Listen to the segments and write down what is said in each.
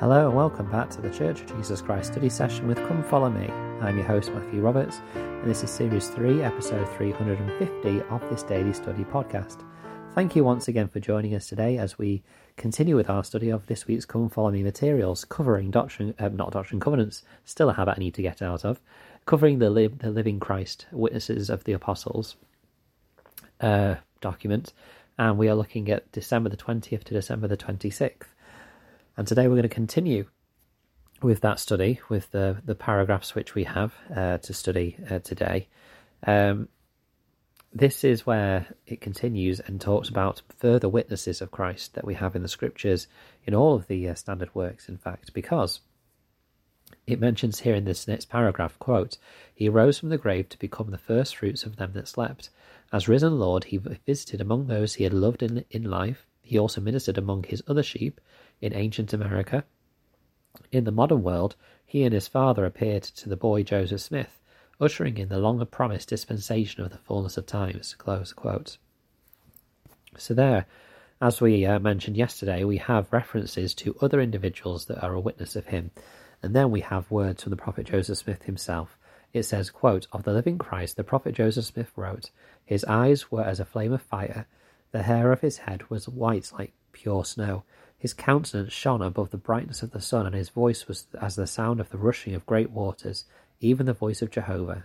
Hello and welcome back to the Church of Jesus Christ study session with Come Follow Me. I'm your host Matthew Roberts, and this is Series 3, Episode 350 of this daily study podcast. Thank you once again for joining us today as we continue with our study of this week's Come Follow Me materials, covering Doctrine, uh, not Doctrine Covenants, still a habit I need to get out of, covering the, li- the Living Christ, Witnesses of the Apostles uh, document, and we are looking at December the 20th to December the 26th. And today we're going to continue with that study, with the, the paragraphs which we have uh, to study uh, today. Um, this is where it continues and talks about further witnesses of Christ that we have in the scriptures, in all of the uh, standard works, in fact, because it mentions here in this next paragraph, quote, He rose from the grave to become the first fruits of them that slept. As risen Lord, he visited among those he had loved in, in life. He also ministered among his other sheep in ancient America. In the modern world, he and his father appeared to the boy Joseph Smith, ushering in the long promised dispensation of the fullness of times. So, there, as we uh, mentioned yesterday, we have references to other individuals that are a witness of him. And then we have words from the prophet Joseph Smith himself. It says, quote, Of the living Christ, the prophet Joseph Smith wrote, His eyes were as a flame of fire, the hair of his head was white like pure snow, his countenance shone above the brightness of the sun, and his voice was as the sound of the rushing of great waters, even the voice of Jehovah.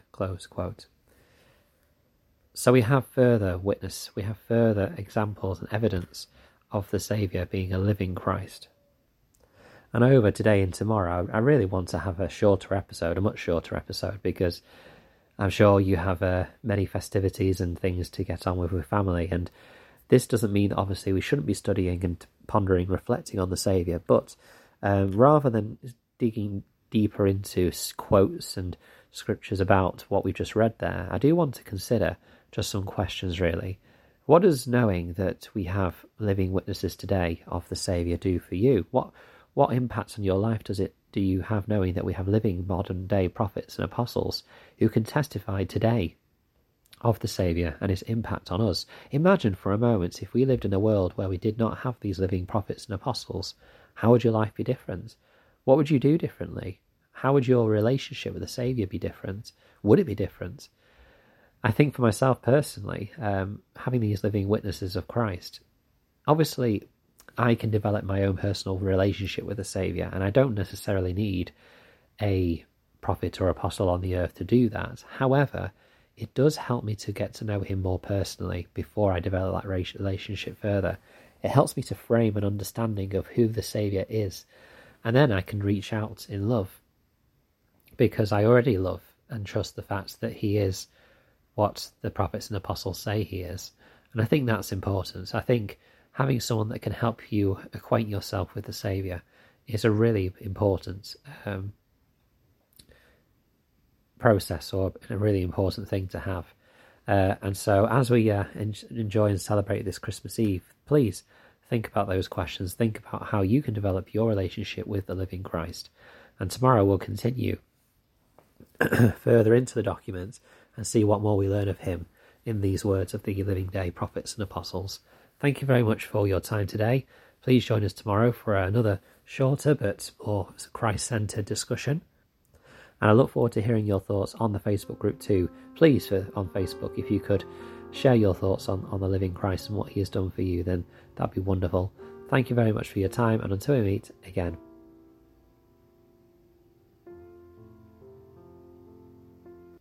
So we have further witness, we have further examples and evidence of the Saviour being a living Christ. And over today and tomorrow, I really want to have a shorter episode, a much shorter episode, because I'm sure you have uh, many festivities and things to get on with with family, and this doesn't mean, obviously, we shouldn't be studying and pondering, reflecting on the Saviour, but um, rather than digging deeper into quotes and scriptures about what we've just read there, I do want to consider just some questions really. What does knowing that we have living witnesses today of the Saviour do for you? What what impact on your life does it do you have knowing that we have living modern day prophets and apostles who can testify today of the Saviour and his impact on us. Imagine for a moment if we lived in a world where we did not have these living prophets and apostles. How would your life be different? What would you do differently? How would your relationship with the Saviour be different? Would it be different? I think for myself personally, um, having these living witnesses of Christ, obviously I can develop my own personal relationship with the Saviour, and I don't necessarily need a prophet or apostle on the earth to do that. However, it does help me to get to know him more personally before I develop that relationship further. It helps me to frame an understanding of who the Saviour is, and then I can reach out in love because I already love and trust the fact that he is what the prophets and apostles say he is. And I think that's important. I think having someone that can help you acquaint yourself with the Saviour is a really important um, process or a really important thing to have. Uh, and so, as we uh, en- enjoy and celebrate this Christmas Eve, please think about those questions. Think about how you can develop your relationship with the living Christ. And tomorrow we'll continue further into the document and see what more we learn of him in these words of the living day prophets and apostles. Thank you very much for your time today. Please join us tomorrow for another shorter but more Christ centered discussion. And I look forward to hearing your thoughts on the Facebook group too. Please, for, on Facebook, if you could share your thoughts on, on the living Christ and what he has done for you, then that'd be wonderful. Thank you very much for your time, and until we meet again,